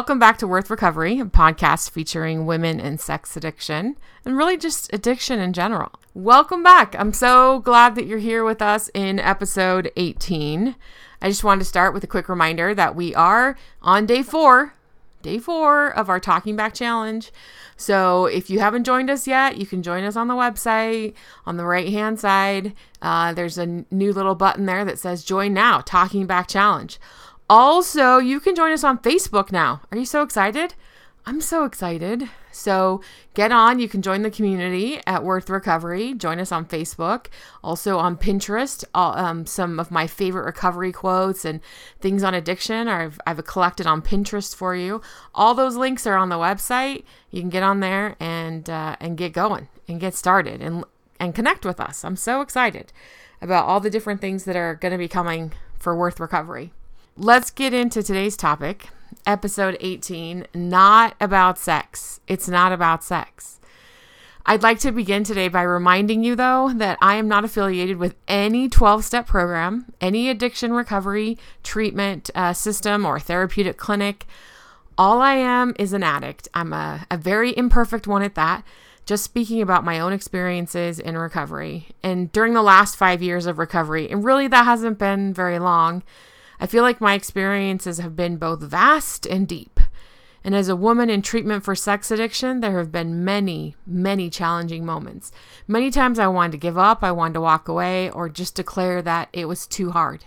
Welcome back to Worth Recovery, a podcast featuring women and sex addiction, and really just addiction in general. Welcome back. I'm so glad that you're here with us in episode 18. I just wanted to start with a quick reminder that we are on day four, day four of our Talking Back Challenge. So if you haven't joined us yet, you can join us on the website. On the right hand side, uh, there's a new little button there that says Join Now, Talking Back Challenge. Also, you can join us on Facebook now. Are you so excited? I'm so excited. So get on. You can join the community at Worth Recovery. Join us on Facebook. Also on Pinterest. All, um, some of my favorite recovery quotes and things on addiction I've, I've collected on Pinterest for you. All those links are on the website. You can get on there and uh, and get going and get started and and connect with us. I'm so excited about all the different things that are going to be coming for Worth Recovery. Let's get into today's topic, episode 18, not about sex. It's not about sex. I'd like to begin today by reminding you, though, that I am not affiliated with any 12 step program, any addiction recovery treatment uh, system, or therapeutic clinic. All I am is an addict. I'm a, a very imperfect one at that. Just speaking about my own experiences in recovery. And during the last five years of recovery, and really that hasn't been very long, I feel like my experiences have been both vast and deep. And as a woman in treatment for sex addiction, there have been many, many challenging moments. Many times I wanted to give up, I wanted to walk away, or just declare that it was too hard.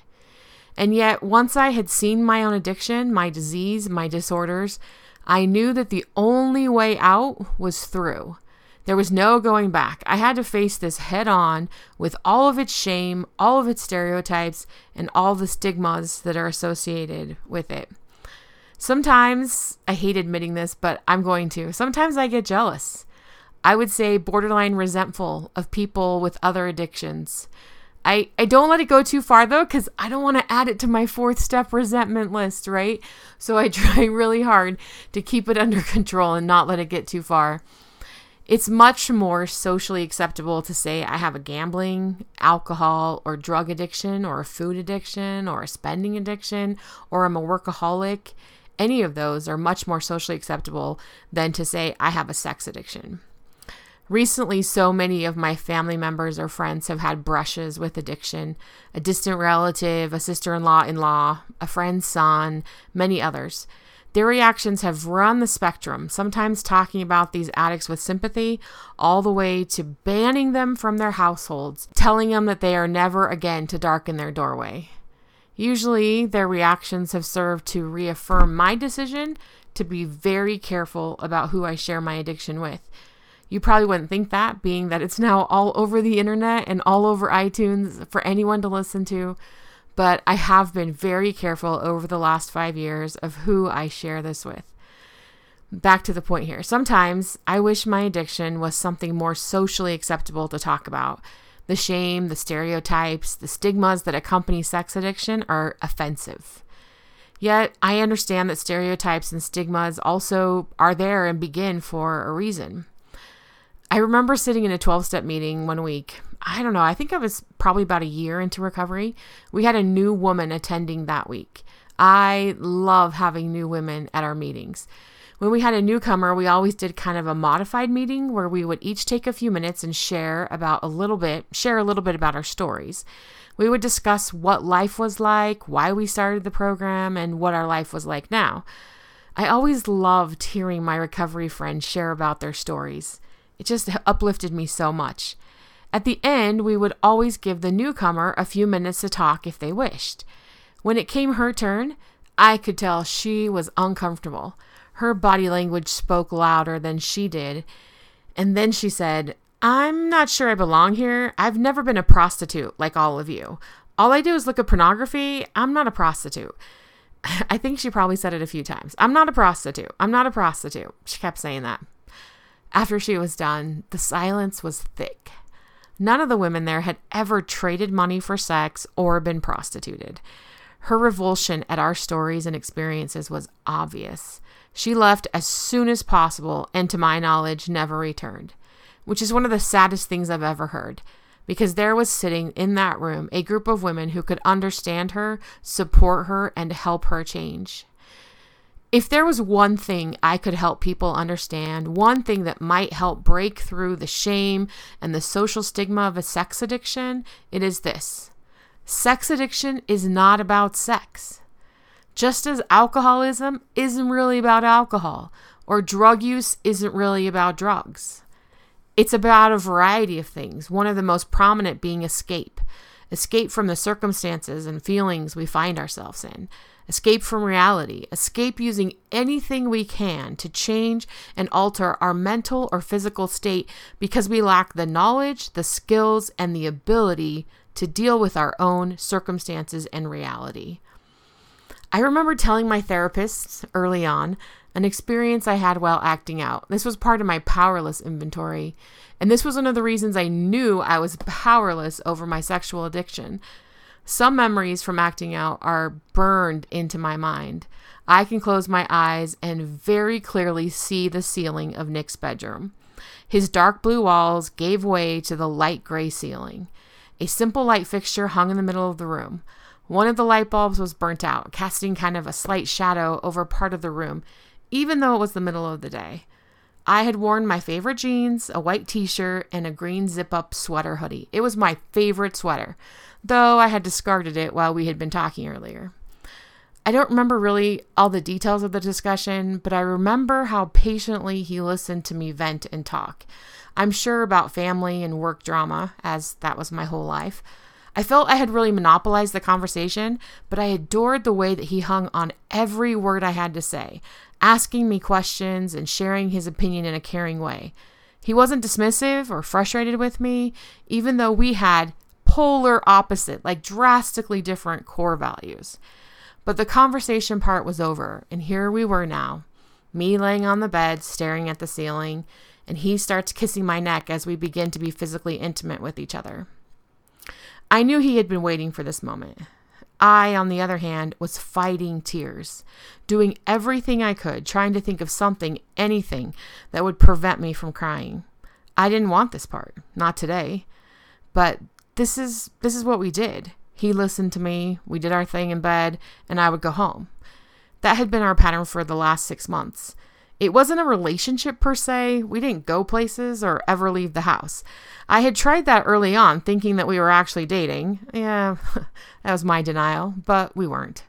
And yet, once I had seen my own addiction, my disease, my disorders, I knew that the only way out was through. There was no going back. I had to face this head on with all of its shame, all of its stereotypes, and all the stigmas that are associated with it. Sometimes, I hate admitting this, but I'm going to. Sometimes I get jealous. I would say borderline resentful of people with other addictions. I, I don't let it go too far though, because I don't want to add it to my fourth step resentment list, right? So I try really hard to keep it under control and not let it get too far. It's much more socially acceptable to say I have a gambling, alcohol, or drug addiction, or a food addiction, or a spending addiction, or I'm a workaholic. Any of those are much more socially acceptable than to say I have a sex addiction. Recently, so many of my family members or friends have had brushes with addiction a distant relative, a sister in law in law, a friend's son, many others. Their reactions have run the spectrum, sometimes talking about these addicts with sympathy, all the way to banning them from their households, telling them that they are never again to darken their doorway. Usually, their reactions have served to reaffirm my decision to be very careful about who I share my addiction with. You probably wouldn't think that, being that it's now all over the internet and all over iTunes for anyone to listen to. But I have been very careful over the last five years of who I share this with. Back to the point here. Sometimes I wish my addiction was something more socially acceptable to talk about. The shame, the stereotypes, the stigmas that accompany sex addiction are offensive. Yet I understand that stereotypes and stigmas also are there and begin for a reason. I remember sitting in a 12 step meeting one week. I don't know, I think I was probably about a year into recovery. We had a new woman attending that week. I love having new women at our meetings. When we had a newcomer, we always did kind of a modified meeting where we would each take a few minutes and share about a little bit, share a little bit about our stories. We would discuss what life was like, why we started the program, and what our life was like now. I always loved hearing my recovery friends share about their stories. It just uplifted me so much. At the end, we would always give the newcomer a few minutes to talk if they wished. When it came her turn, I could tell she was uncomfortable. Her body language spoke louder than she did. And then she said, I'm not sure I belong here. I've never been a prostitute like all of you. All I do is look at pornography. I'm not a prostitute. I think she probably said it a few times. I'm not a prostitute. I'm not a prostitute. She kept saying that. After she was done, the silence was thick. None of the women there had ever traded money for sex or been prostituted. Her revulsion at our stories and experiences was obvious. She left as soon as possible and, to my knowledge, never returned, which is one of the saddest things I've ever heard because there was sitting in that room a group of women who could understand her, support her, and help her change. If there was one thing I could help people understand, one thing that might help break through the shame and the social stigma of a sex addiction, it is this sex addiction is not about sex. Just as alcoholism isn't really about alcohol, or drug use isn't really about drugs. It's about a variety of things, one of the most prominent being escape escape from the circumstances and feelings we find ourselves in, escape from reality, escape using anything we can to change and alter our mental or physical state because we lack the knowledge, the skills, and the ability to deal with our own circumstances and reality. I remember telling my therapist early on an experience I had while acting out. This was part of my powerless inventory. And this was one of the reasons I knew I was powerless over my sexual addiction. Some memories from acting out are burned into my mind. I can close my eyes and very clearly see the ceiling of Nick's bedroom. His dark blue walls gave way to the light gray ceiling. A simple light fixture hung in the middle of the room. One of the light bulbs was burnt out, casting kind of a slight shadow over part of the room, even though it was the middle of the day. I had worn my favorite jeans, a white t shirt, and a green zip up sweater hoodie. It was my favorite sweater, though I had discarded it while we had been talking earlier. I don't remember really all the details of the discussion, but I remember how patiently he listened to me vent and talk. I'm sure about family and work drama, as that was my whole life. I felt I had really monopolized the conversation, but I adored the way that he hung on every word I had to say, asking me questions and sharing his opinion in a caring way. He wasn't dismissive or frustrated with me, even though we had polar opposite, like drastically different core values. But the conversation part was over, and here we were now. Me laying on the bed, staring at the ceiling, and he starts kissing my neck as we begin to be physically intimate with each other. I knew he had been waiting for this moment. I, on the other hand, was fighting tears, doing everything I could, trying to think of something, anything, that would prevent me from crying. I didn't want this part, not today. But this is this is what we did. He listened to me, we did our thing in bed, and I would go home. That had been our pattern for the last six months. It wasn't a relationship per se. We didn't go places or ever leave the house. I had tried that early on, thinking that we were actually dating. Yeah, that was my denial, but we weren't.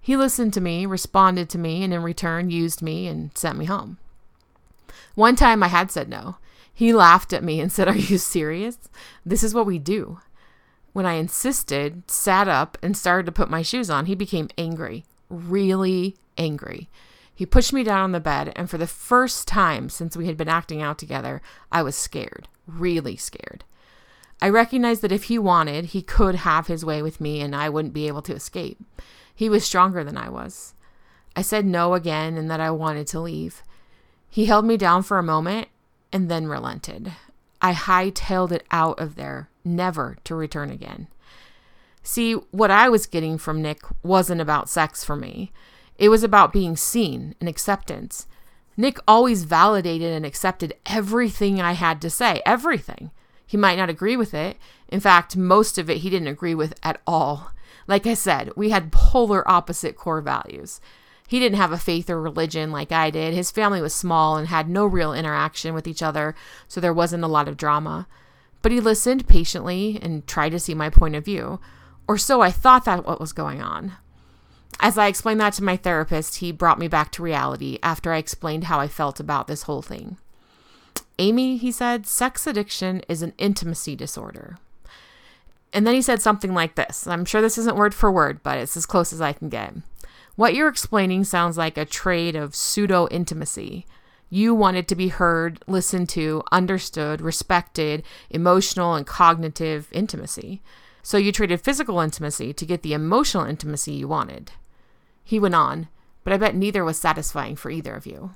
He listened to me, responded to me, and in return used me and sent me home. One time I had said no. He laughed at me and said, Are you serious? This is what we do. When I insisted, sat up, and started to put my shoes on, he became angry, really angry. He pushed me down on the bed, and for the first time since we had been acting out together, I was scared, really scared. I recognized that if he wanted, he could have his way with me and I wouldn't be able to escape. He was stronger than I was. I said no again and that I wanted to leave. He held me down for a moment and then relented. I hightailed it out of there, never to return again. See, what I was getting from Nick wasn't about sex for me. It was about being seen and acceptance. Nick always validated and accepted everything I had to say, everything. He might not agree with it. In fact, most of it he didn't agree with at all. Like I said, we had polar opposite core values. He didn't have a faith or religion like I did. His family was small and had no real interaction with each other, so there wasn't a lot of drama. But he listened patiently and tried to see my point of view. Or so I thought that what was going on. As I explained that to my therapist, he brought me back to reality after I explained how I felt about this whole thing. Amy, he said, sex addiction is an intimacy disorder. And then he said something like this. I'm sure this isn't word for word, but it's as close as I can get. What you're explaining sounds like a trade of pseudo intimacy. You wanted to be heard, listened to, understood, respected, emotional, and cognitive intimacy. So you traded physical intimacy to get the emotional intimacy you wanted. He went on, but I bet neither was satisfying for either of you.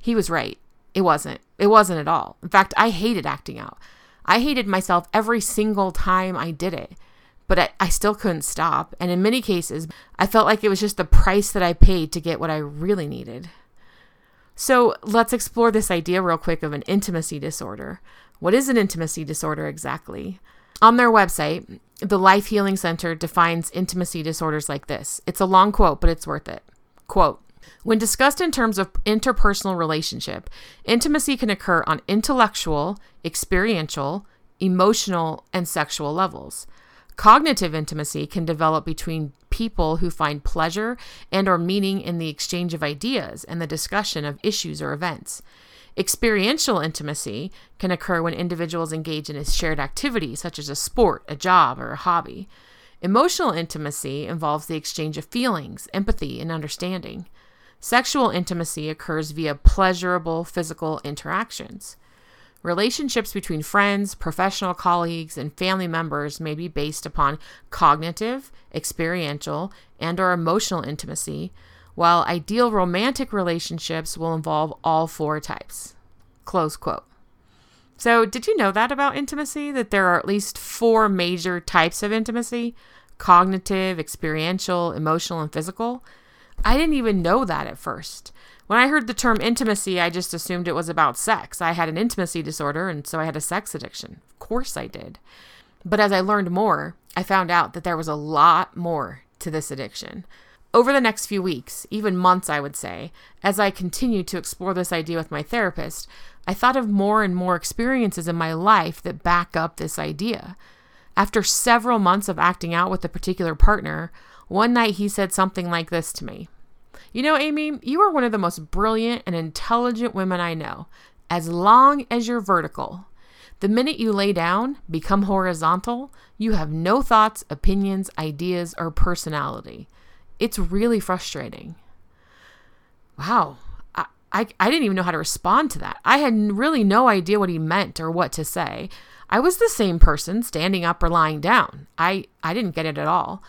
He was right. It wasn't. It wasn't at all. In fact, I hated acting out. I hated myself every single time I did it, but I, I, still couldn't stop. And in many cases, I felt like it was just the price that I paid to get what I really needed. So let's explore this idea real quick of an intimacy disorder. What is an intimacy disorder exactly? On their website, the Life Healing Center defines intimacy disorders like this. It's a long quote, but it's worth it. Quote When discussed in terms of interpersonal relationship, intimacy can occur on intellectual, experiential, emotional, and sexual levels. Cognitive intimacy can develop between people who find pleasure and or meaning in the exchange of ideas and the discussion of issues or events. Experiential intimacy can occur when individuals engage in a shared activity, such as a sport, a job, or a hobby. Emotional intimacy involves the exchange of feelings, empathy, and understanding. Sexual intimacy occurs via pleasurable physical interactions. Relationships between friends, professional colleagues, and family members may be based upon cognitive, experiential, and or emotional intimacy, while ideal romantic relationships will involve all four types. Close quote. So, did you know that about intimacy? That there are at least four major types of intimacy cognitive, experiential, emotional, and physical? I didn't even know that at first. When I heard the term intimacy, I just assumed it was about sex. I had an intimacy disorder, and so I had a sex addiction. Of course I did. But as I learned more, I found out that there was a lot more to this addiction. Over the next few weeks, even months, I would say, as I continued to explore this idea with my therapist, I thought of more and more experiences in my life that back up this idea. After several months of acting out with a particular partner, one night he said something like this to me You know, Amy, you are one of the most brilliant and intelligent women I know, as long as you're vertical. The minute you lay down, become horizontal, you have no thoughts, opinions, ideas, or personality. It's really frustrating. Wow. I, I, didn't even know how to respond to that. I had really no idea what he meant or what to say. I was the same person standing up or lying down. I, I didn't get it at all.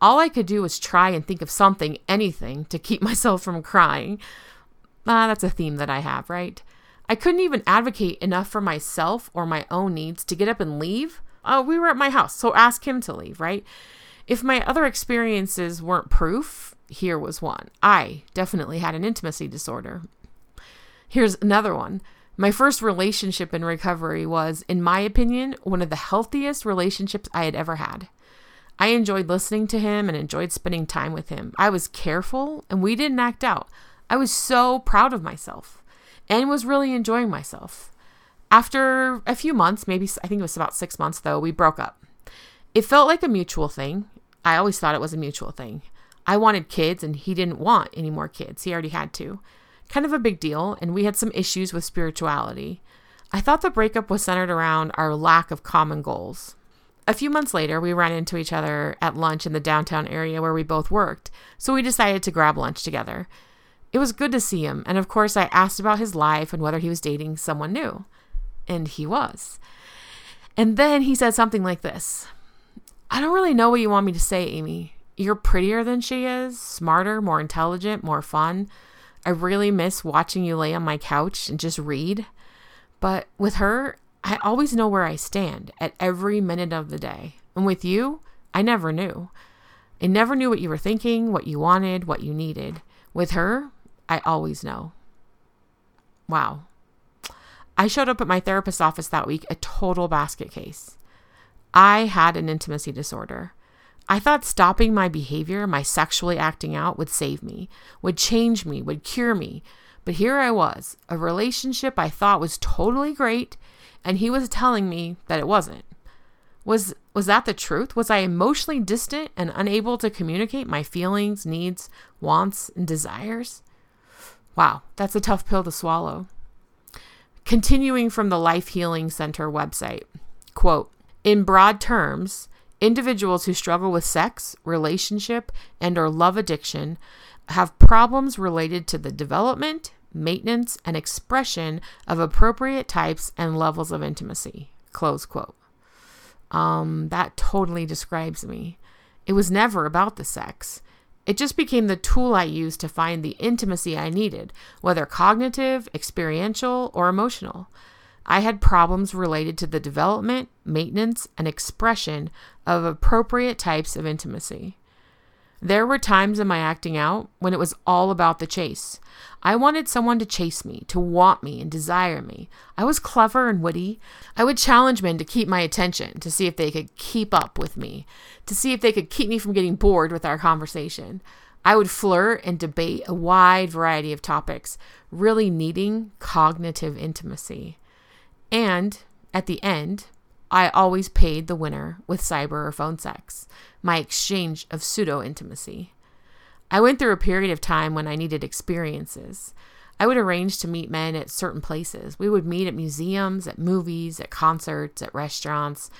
All I could do was try and think of something, anything, to keep myself from crying. Ah, that's a theme that I have, right? I couldn't even advocate enough for myself or my own needs to get up and leave. Oh, we were at my house, so ask him to leave, right? If my other experiences weren't proof, here was one. I definitely had an intimacy disorder. Here's another one. My first relationship in recovery was, in my opinion, one of the healthiest relationships I had ever had. I enjoyed listening to him and enjoyed spending time with him. I was careful and we didn't act out. I was so proud of myself and was really enjoying myself. After a few months, maybe I think it was about six months though, we broke up. It felt like a mutual thing. I always thought it was a mutual thing. I wanted kids and he didn't want any more kids. He already had two. Kind of a big deal, and we had some issues with spirituality. I thought the breakup was centered around our lack of common goals. A few months later, we ran into each other at lunch in the downtown area where we both worked, so we decided to grab lunch together. It was good to see him, and of course, I asked about his life and whether he was dating someone new. And he was. And then he said something like this I don't really know what you want me to say, Amy. You're prettier than she is, smarter, more intelligent, more fun. I really miss watching you lay on my couch and just read. But with her, I always know where I stand at every minute of the day. And with you, I never knew. I never knew what you were thinking, what you wanted, what you needed. With her, I always know. Wow. I showed up at my therapist's office that week a total basket case. I had an intimacy disorder. I thought stopping my behavior, my sexually acting out, would save me, would change me, would cure me. But here I was, a relationship I thought was totally great, and he was telling me that it wasn't. Was was that the truth? Was I emotionally distant and unable to communicate my feelings, needs, wants, and desires? Wow, that's a tough pill to swallow. Continuing from the Life Healing Center website, quote, in broad terms, individuals who struggle with sex, relationship, and or love addiction have problems related to the development, maintenance, and expression of appropriate types and levels of intimacy. Close quote. Um, that totally describes me. It was never about the sex. It just became the tool I used to find the intimacy I needed, whether cognitive, experiential, or emotional. I had problems related to the development, maintenance, and expression of appropriate types of intimacy. There were times in my acting out when it was all about the chase. I wanted someone to chase me, to want me and desire me. I was clever and witty. I would challenge men to keep my attention, to see if they could keep up with me, to see if they could keep me from getting bored with our conversation. I would flirt and debate a wide variety of topics, really needing cognitive intimacy. And at the end, I always paid the winner with cyber or phone sex, my exchange of pseudo intimacy. I went through a period of time when I needed experiences. I would arrange to meet men at certain places. We would meet at museums, at movies, at concerts, at restaurants.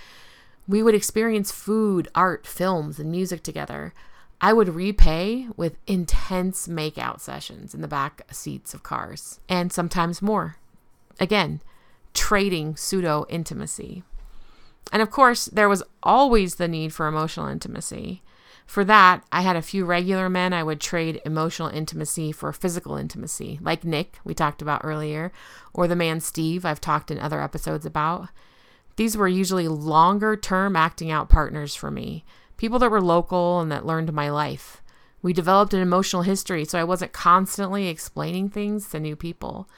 We would experience food, art, films, and music together. I would repay with intense makeout sessions in the back seats of cars, and sometimes more. Again, trading pseudo intimacy. And of course, there was always the need for emotional intimacy. For that, I had a few regular men I would trade emotional intimacy for physical intimacy, like Nick, we talked about earlier, or the man Steve, I've talked in other episodes about. These were usually longer term acting out partners for me, people that were local and that learned my life. We developed an emotional history, so I wasn't constantly explaining things to new people.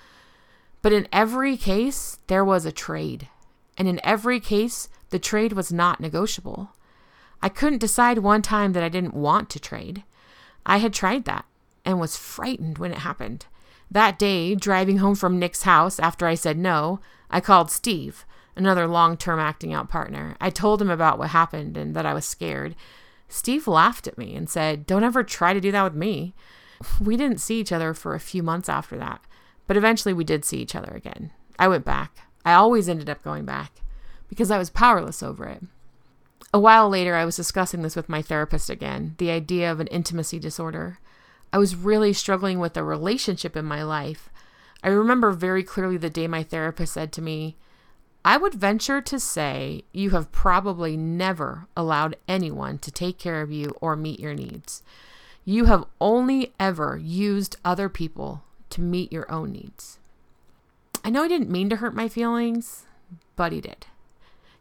But in every case, there was a trade. And in every case, the trade was not negotiable. I couldn't decide one time that I didn't want to trade. I had tried that and was frightened when it happened. That day, driving home from Nick's house after I said no, I called Steve, another long term acting out partner. I told him about what happened and that I was scared. Steve laughed at me and said, Don't ever try to do that with me. We didn't see each other for a few months after that, but eventually we did see each other again. I went back. I always ended up going back because I was powerless over it. A while later, I was discussing this with my therapist again the idea of an intimacy disorder. I was really struggling with a relationship in my life. I remember very clearly the day my therapist said to me, I would venture to say you have probably never allowed anyone to take care of you or meet your needs. You have only ever used other people to meet your own needs. I know he didn't mean to hurt my feelings, but he did.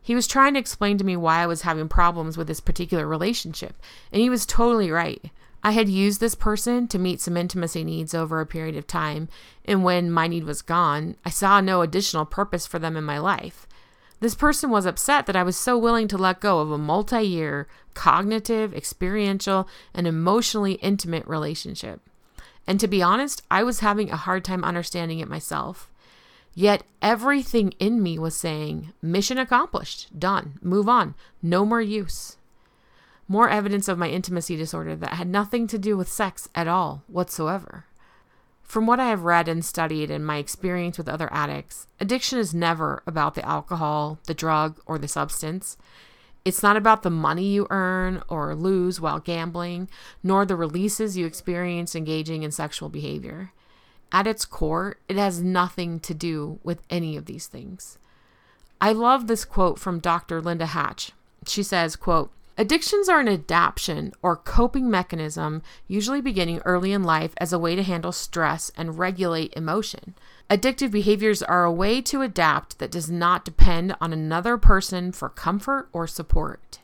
He was trying to explain to me why I was having problems with this particular relationship, and he was totally right. I had used this person to meet some intimacy needs over a period of time, and when my need was gone, I saw no additional purpose for them in my life. This person was upset that I was so willing to let go of a multi year, cognitive, experiential, and emotionally intimate relationship. And to be honest, I was having a hard time understanding it myself. Yet everything in me was saying, mission accomplished, done, move on, no more use. More evidence of my intimacy disorder that had nothing to do with sex at all whatsoever. From what I have read and studied and my experience with other addicts, addiction is never about the alcohol, the drug, or the substance. It's not about the money you earn or lose while gambling, nor the releases you experience engaging in sexual behavior. At its core, it has nothing to do with any of these things. I love this quote from Dr. Linda Hatch. She says, quote, Addictions are an adaptation or coping mechanism, usually beginning early in life as a way to handle stress and regulate emotion. Addictive behaviors are a way to adapt that does not depend on another person for comfort or support.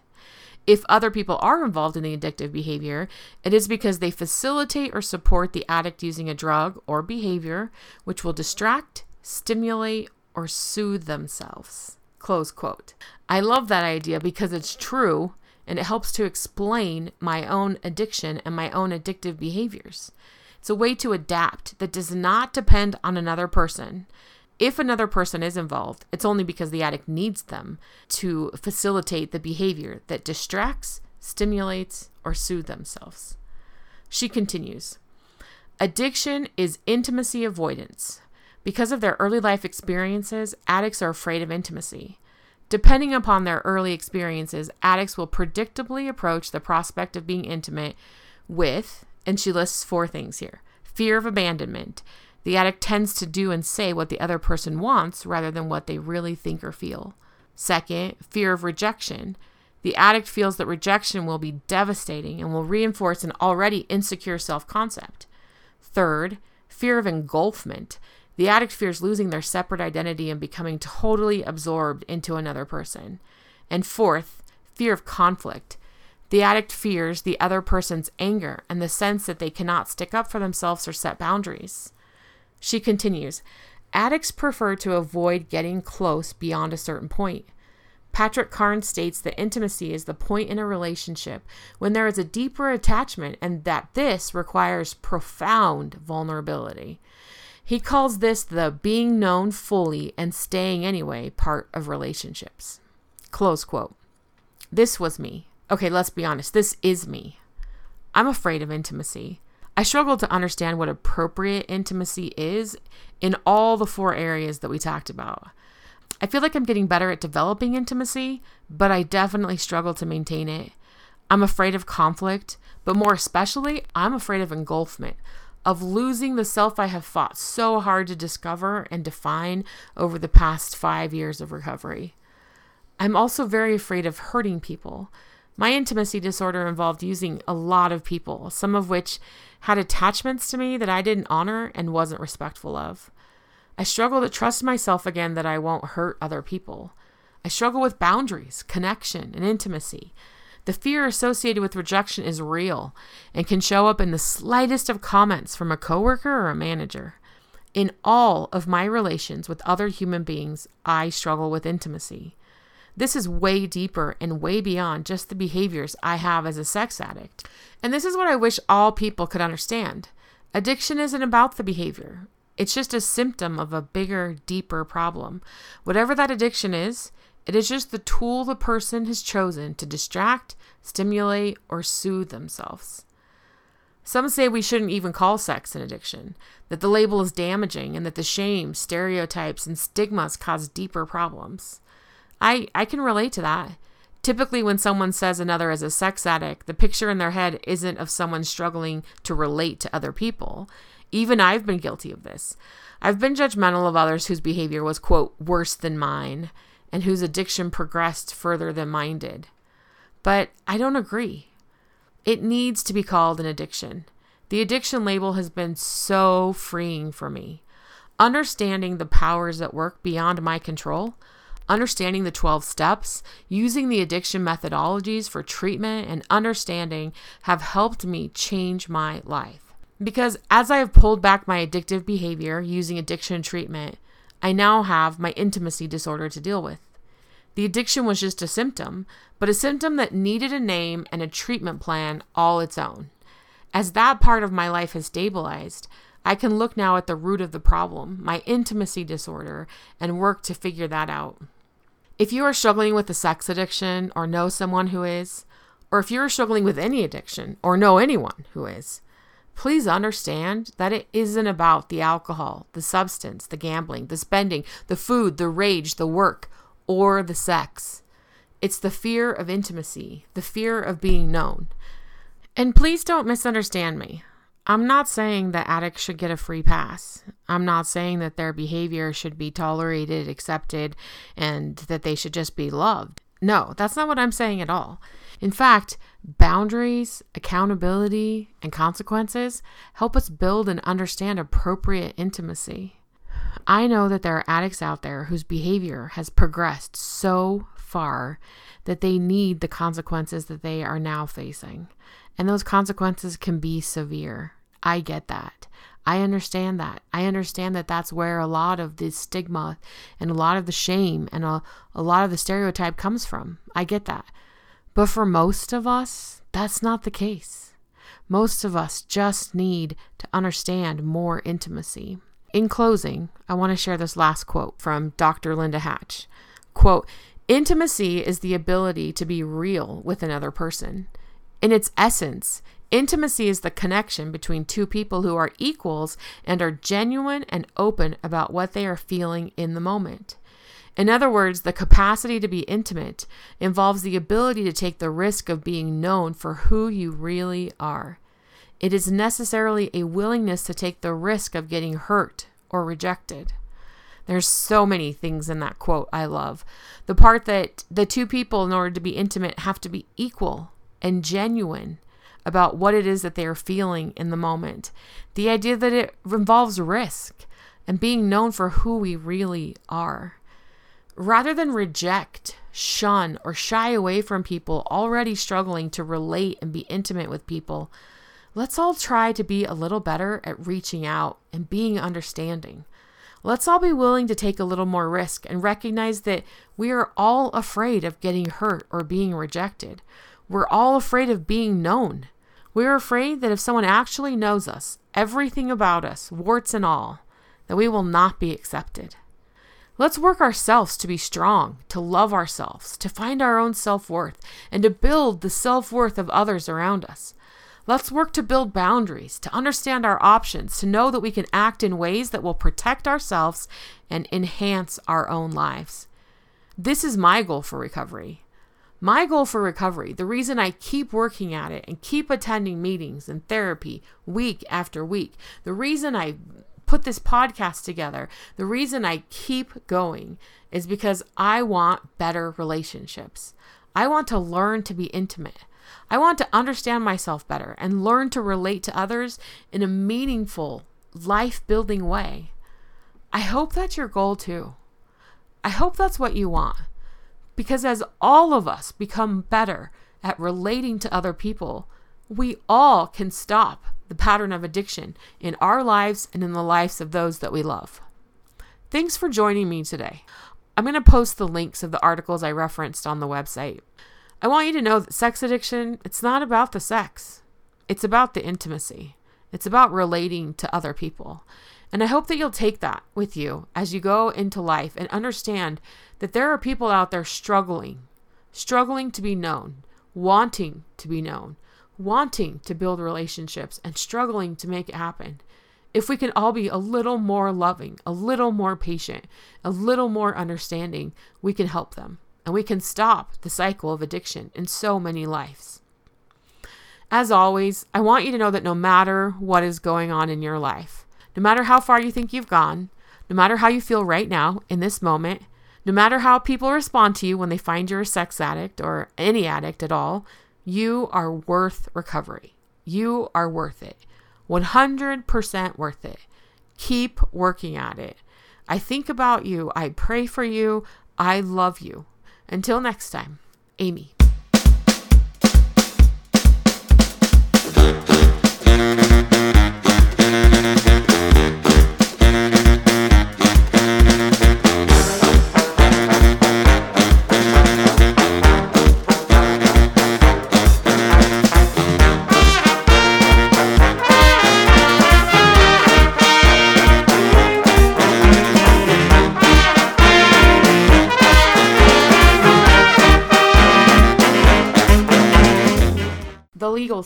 If other people are involved in the addictive behavior, it is because they facilitate or support the addict using a drug or behavior which will distract, stimulate, or soothe themselves. Close quote. I love that idea because it's true and it helps to explain my own addiction and my own addictive behaviors. It's a way to adapt that does not depend on another person. If another person is involved, it's only because the addict needs them to facilitate the behavior that distracts, stimulates, or soothes themselves. She continues Addiction is intimacy avoidance. Because of their early life experiences, addicts are afraid of intimacy. Depending upon their early experiences, addicts will predictably approach the prospect of being intimate with, and she lists four things here fear of abandonment, the addict tends to do and say what the other person wants rather than what they really think or feel. Second, fear of rejection. The addict feels that rejection will be devastating and will reinforce an already insecure self concept. Third, fear of engulfment. The addict fears losing their separate identity and becoming totally absorbed into another person. And fourth, fear of conflict. The addict fears the other person's anger and the sense that they cannot stick up for themselves or set boundaries. She continues Addicts prefer to avoid getting close beyond a certain point. Patrick Carnes states that intimacy is the point in a relationship when there is a deeper attachment and that this requires profound vulnerability. He calls this the being known fully and staying anyway part of relationships. Close quote. This was me. Okay, let's be honest. This is me. I'm afraid of intimacy. I struggle to understand what appropriate intimacy is in all the four areas that we talked about. I feel like I'm getting better at developing intimacy, but I definitely struggle to maintain it. I'm afraid of conflict, but more especially, I'm afraid of engulfment, of losing the self I have fought so hard to discover and define over the past five years of recovery. I'm also very afraid of hurting people. My intimacy disorder involved using a lot of people, some of which had attachments to me that I didn't honor and wasn't respectful of. I struggle to trust myself again that I won't hurt other people. I struggle with boundaries, connection, and intimacy. The fear associated with rejection is real and can show up in the slightest of comments from a coworker or a manager. In all of my relations with other human beings, I struggle with intimacy. This is way deeper and way beyond just the behaviors I have as a sex addict. And this is what I wish all people could understand. Addiction isn't about the behavior. It's just a symptom of a bigger, deeper problem. Whatever that addiction is, it is just the tool the person has chosen to distract, stimulate, or soothe themselves. Some say we shouldn't even call sex an addiction, that the label is damaging, and that the shame, stereotypes, and stigmas cause deeper problems. I, I can relate to that. Typically, when someone says another is a sex addict, the picture in their head isn't of someone struggling to relate to other people. Even I've been guilty of this. I've been judgmental of others whose behavior was, quote, worse than mine, and whose addiction progressed further than mine did. But I don't agree. It needs to be called an addiction. The addiction label has been so freeing for me. Understanding the powers that work beyond my control, understanding the 12 steps, using the addiction methodologies for treatment, and understanding have helped me change my life. Because as I have pulled back my addictive behavior using addiction treatment, I now have my intimacy disorder to deal with. The addiction was just a symptom, but a symptom that needed a name and a treatment plan all its own. As that part of my life has stabilized, I can look now at the root of the problem, my intimacy disorder, and work to figure that out. If you are struggling with a sex addiction or know someone who is, or if you're struggling with any addiction or know anyone who is, please understand that it isn't about the alcohol, the substance, the gambling, the spending, the food, the rage, the work, or the sex. It's the fear of intimacy, the fear of being known. And please don't misunderstand me. I'm not saying that addicts should get a free pass. I'm not saying that their behavior should be tolerated, accepted, and that they should just be loved. No, that's not what I'm saying at all. In fact, boundaries, accountability, and consequences help us build and understand appropriate intimacy. I know that there are addicts out there whose behavior has progressed so far that they need the consequences that they are now facing. And those consequences can be severe. I get that. I understand that. I understand that that's where a lot of the stigma and a lot of the shame and a, a lot of the stereotype comes from. I get that. But for most of us, that's not the case. Most of us just need to understand more intimacy. In closing, I want to share this last quote from Dr. Linda Hatch. Quote, Intimacy is the ability to be real with another person. In its essence, intimacy is the connection between two people who are equals and are genuine and open about what they are feeling in the moment. In other words, the capacity to be intimate involves the ability to take the risk of being known for who you really are. It is necessarily a willingness to take the risk of getting hurt or rejected. There's so many things in that quote I love. The part that the two people, in order to be intimate, have to be equal and genuine about what it is that they are feeling in the moment. The idea that it involves risk and being known for who we really are. Rather than reject, shun, or shy away from people already struggling to relate and be intimate with people, let's all try to be a little better at reaching out and being understanding. Let's all be willing to take a little more risk and recognize that we are all afraid of getting hurt or being rejected. We're all afraid of being known. We're afraid that if someone actually knows us, everything about us, warts and all, that we will not be accepted. Let's work ourselves to be strong, to love ourselves, to find our own self worth, and to build the self worth of others around us. Let's work to build boundaries, to understand our options, to know that we can act in ways that will protect ourselves and enhance our own lives. This is my goal for recovery. My goal for recovery, the reason I keep working at it and keep attending meetings and therapy week after week, the reason I put this podcast together, the reason I keep going is because I want better relationships. I want to learn to be intimate. I want to understand myself better and learn to relate to others in a meaningful, life building way. I hope that's your goal too. I hope that's what you want. Because as all of us become better at relating to other people, we all can stop the pattern of addiction in our lives and in the lives of those that we love. Thanks for joining me today. I'm going to post the links of the articles I referenced on the website. I want you to know that sex addiction, it's not about the sex. It's about the intimacy. It's about relating to other people. And I hope that you'll take that with you as you go into life and understand that there are people out there struggling, struggling to be known, wanting to be known, wanting to build relationships and struggling to make it happen. If we can all be a little more loving, a little more patient, a little more understanding, we can help them and we can stop the cycle of addiction in so many lives. As always, I want you to know that no matter what is going on in your life, no matter how far you think you've gone, no matter how you feel right now in this moment, no matter how people respond to you when they find you're a sex addict or any addict at all, you are worth recovery. You are worth it. 100% worth it. Keep working at it. I think about you. I pray for you. I love you. Until next time, Amy.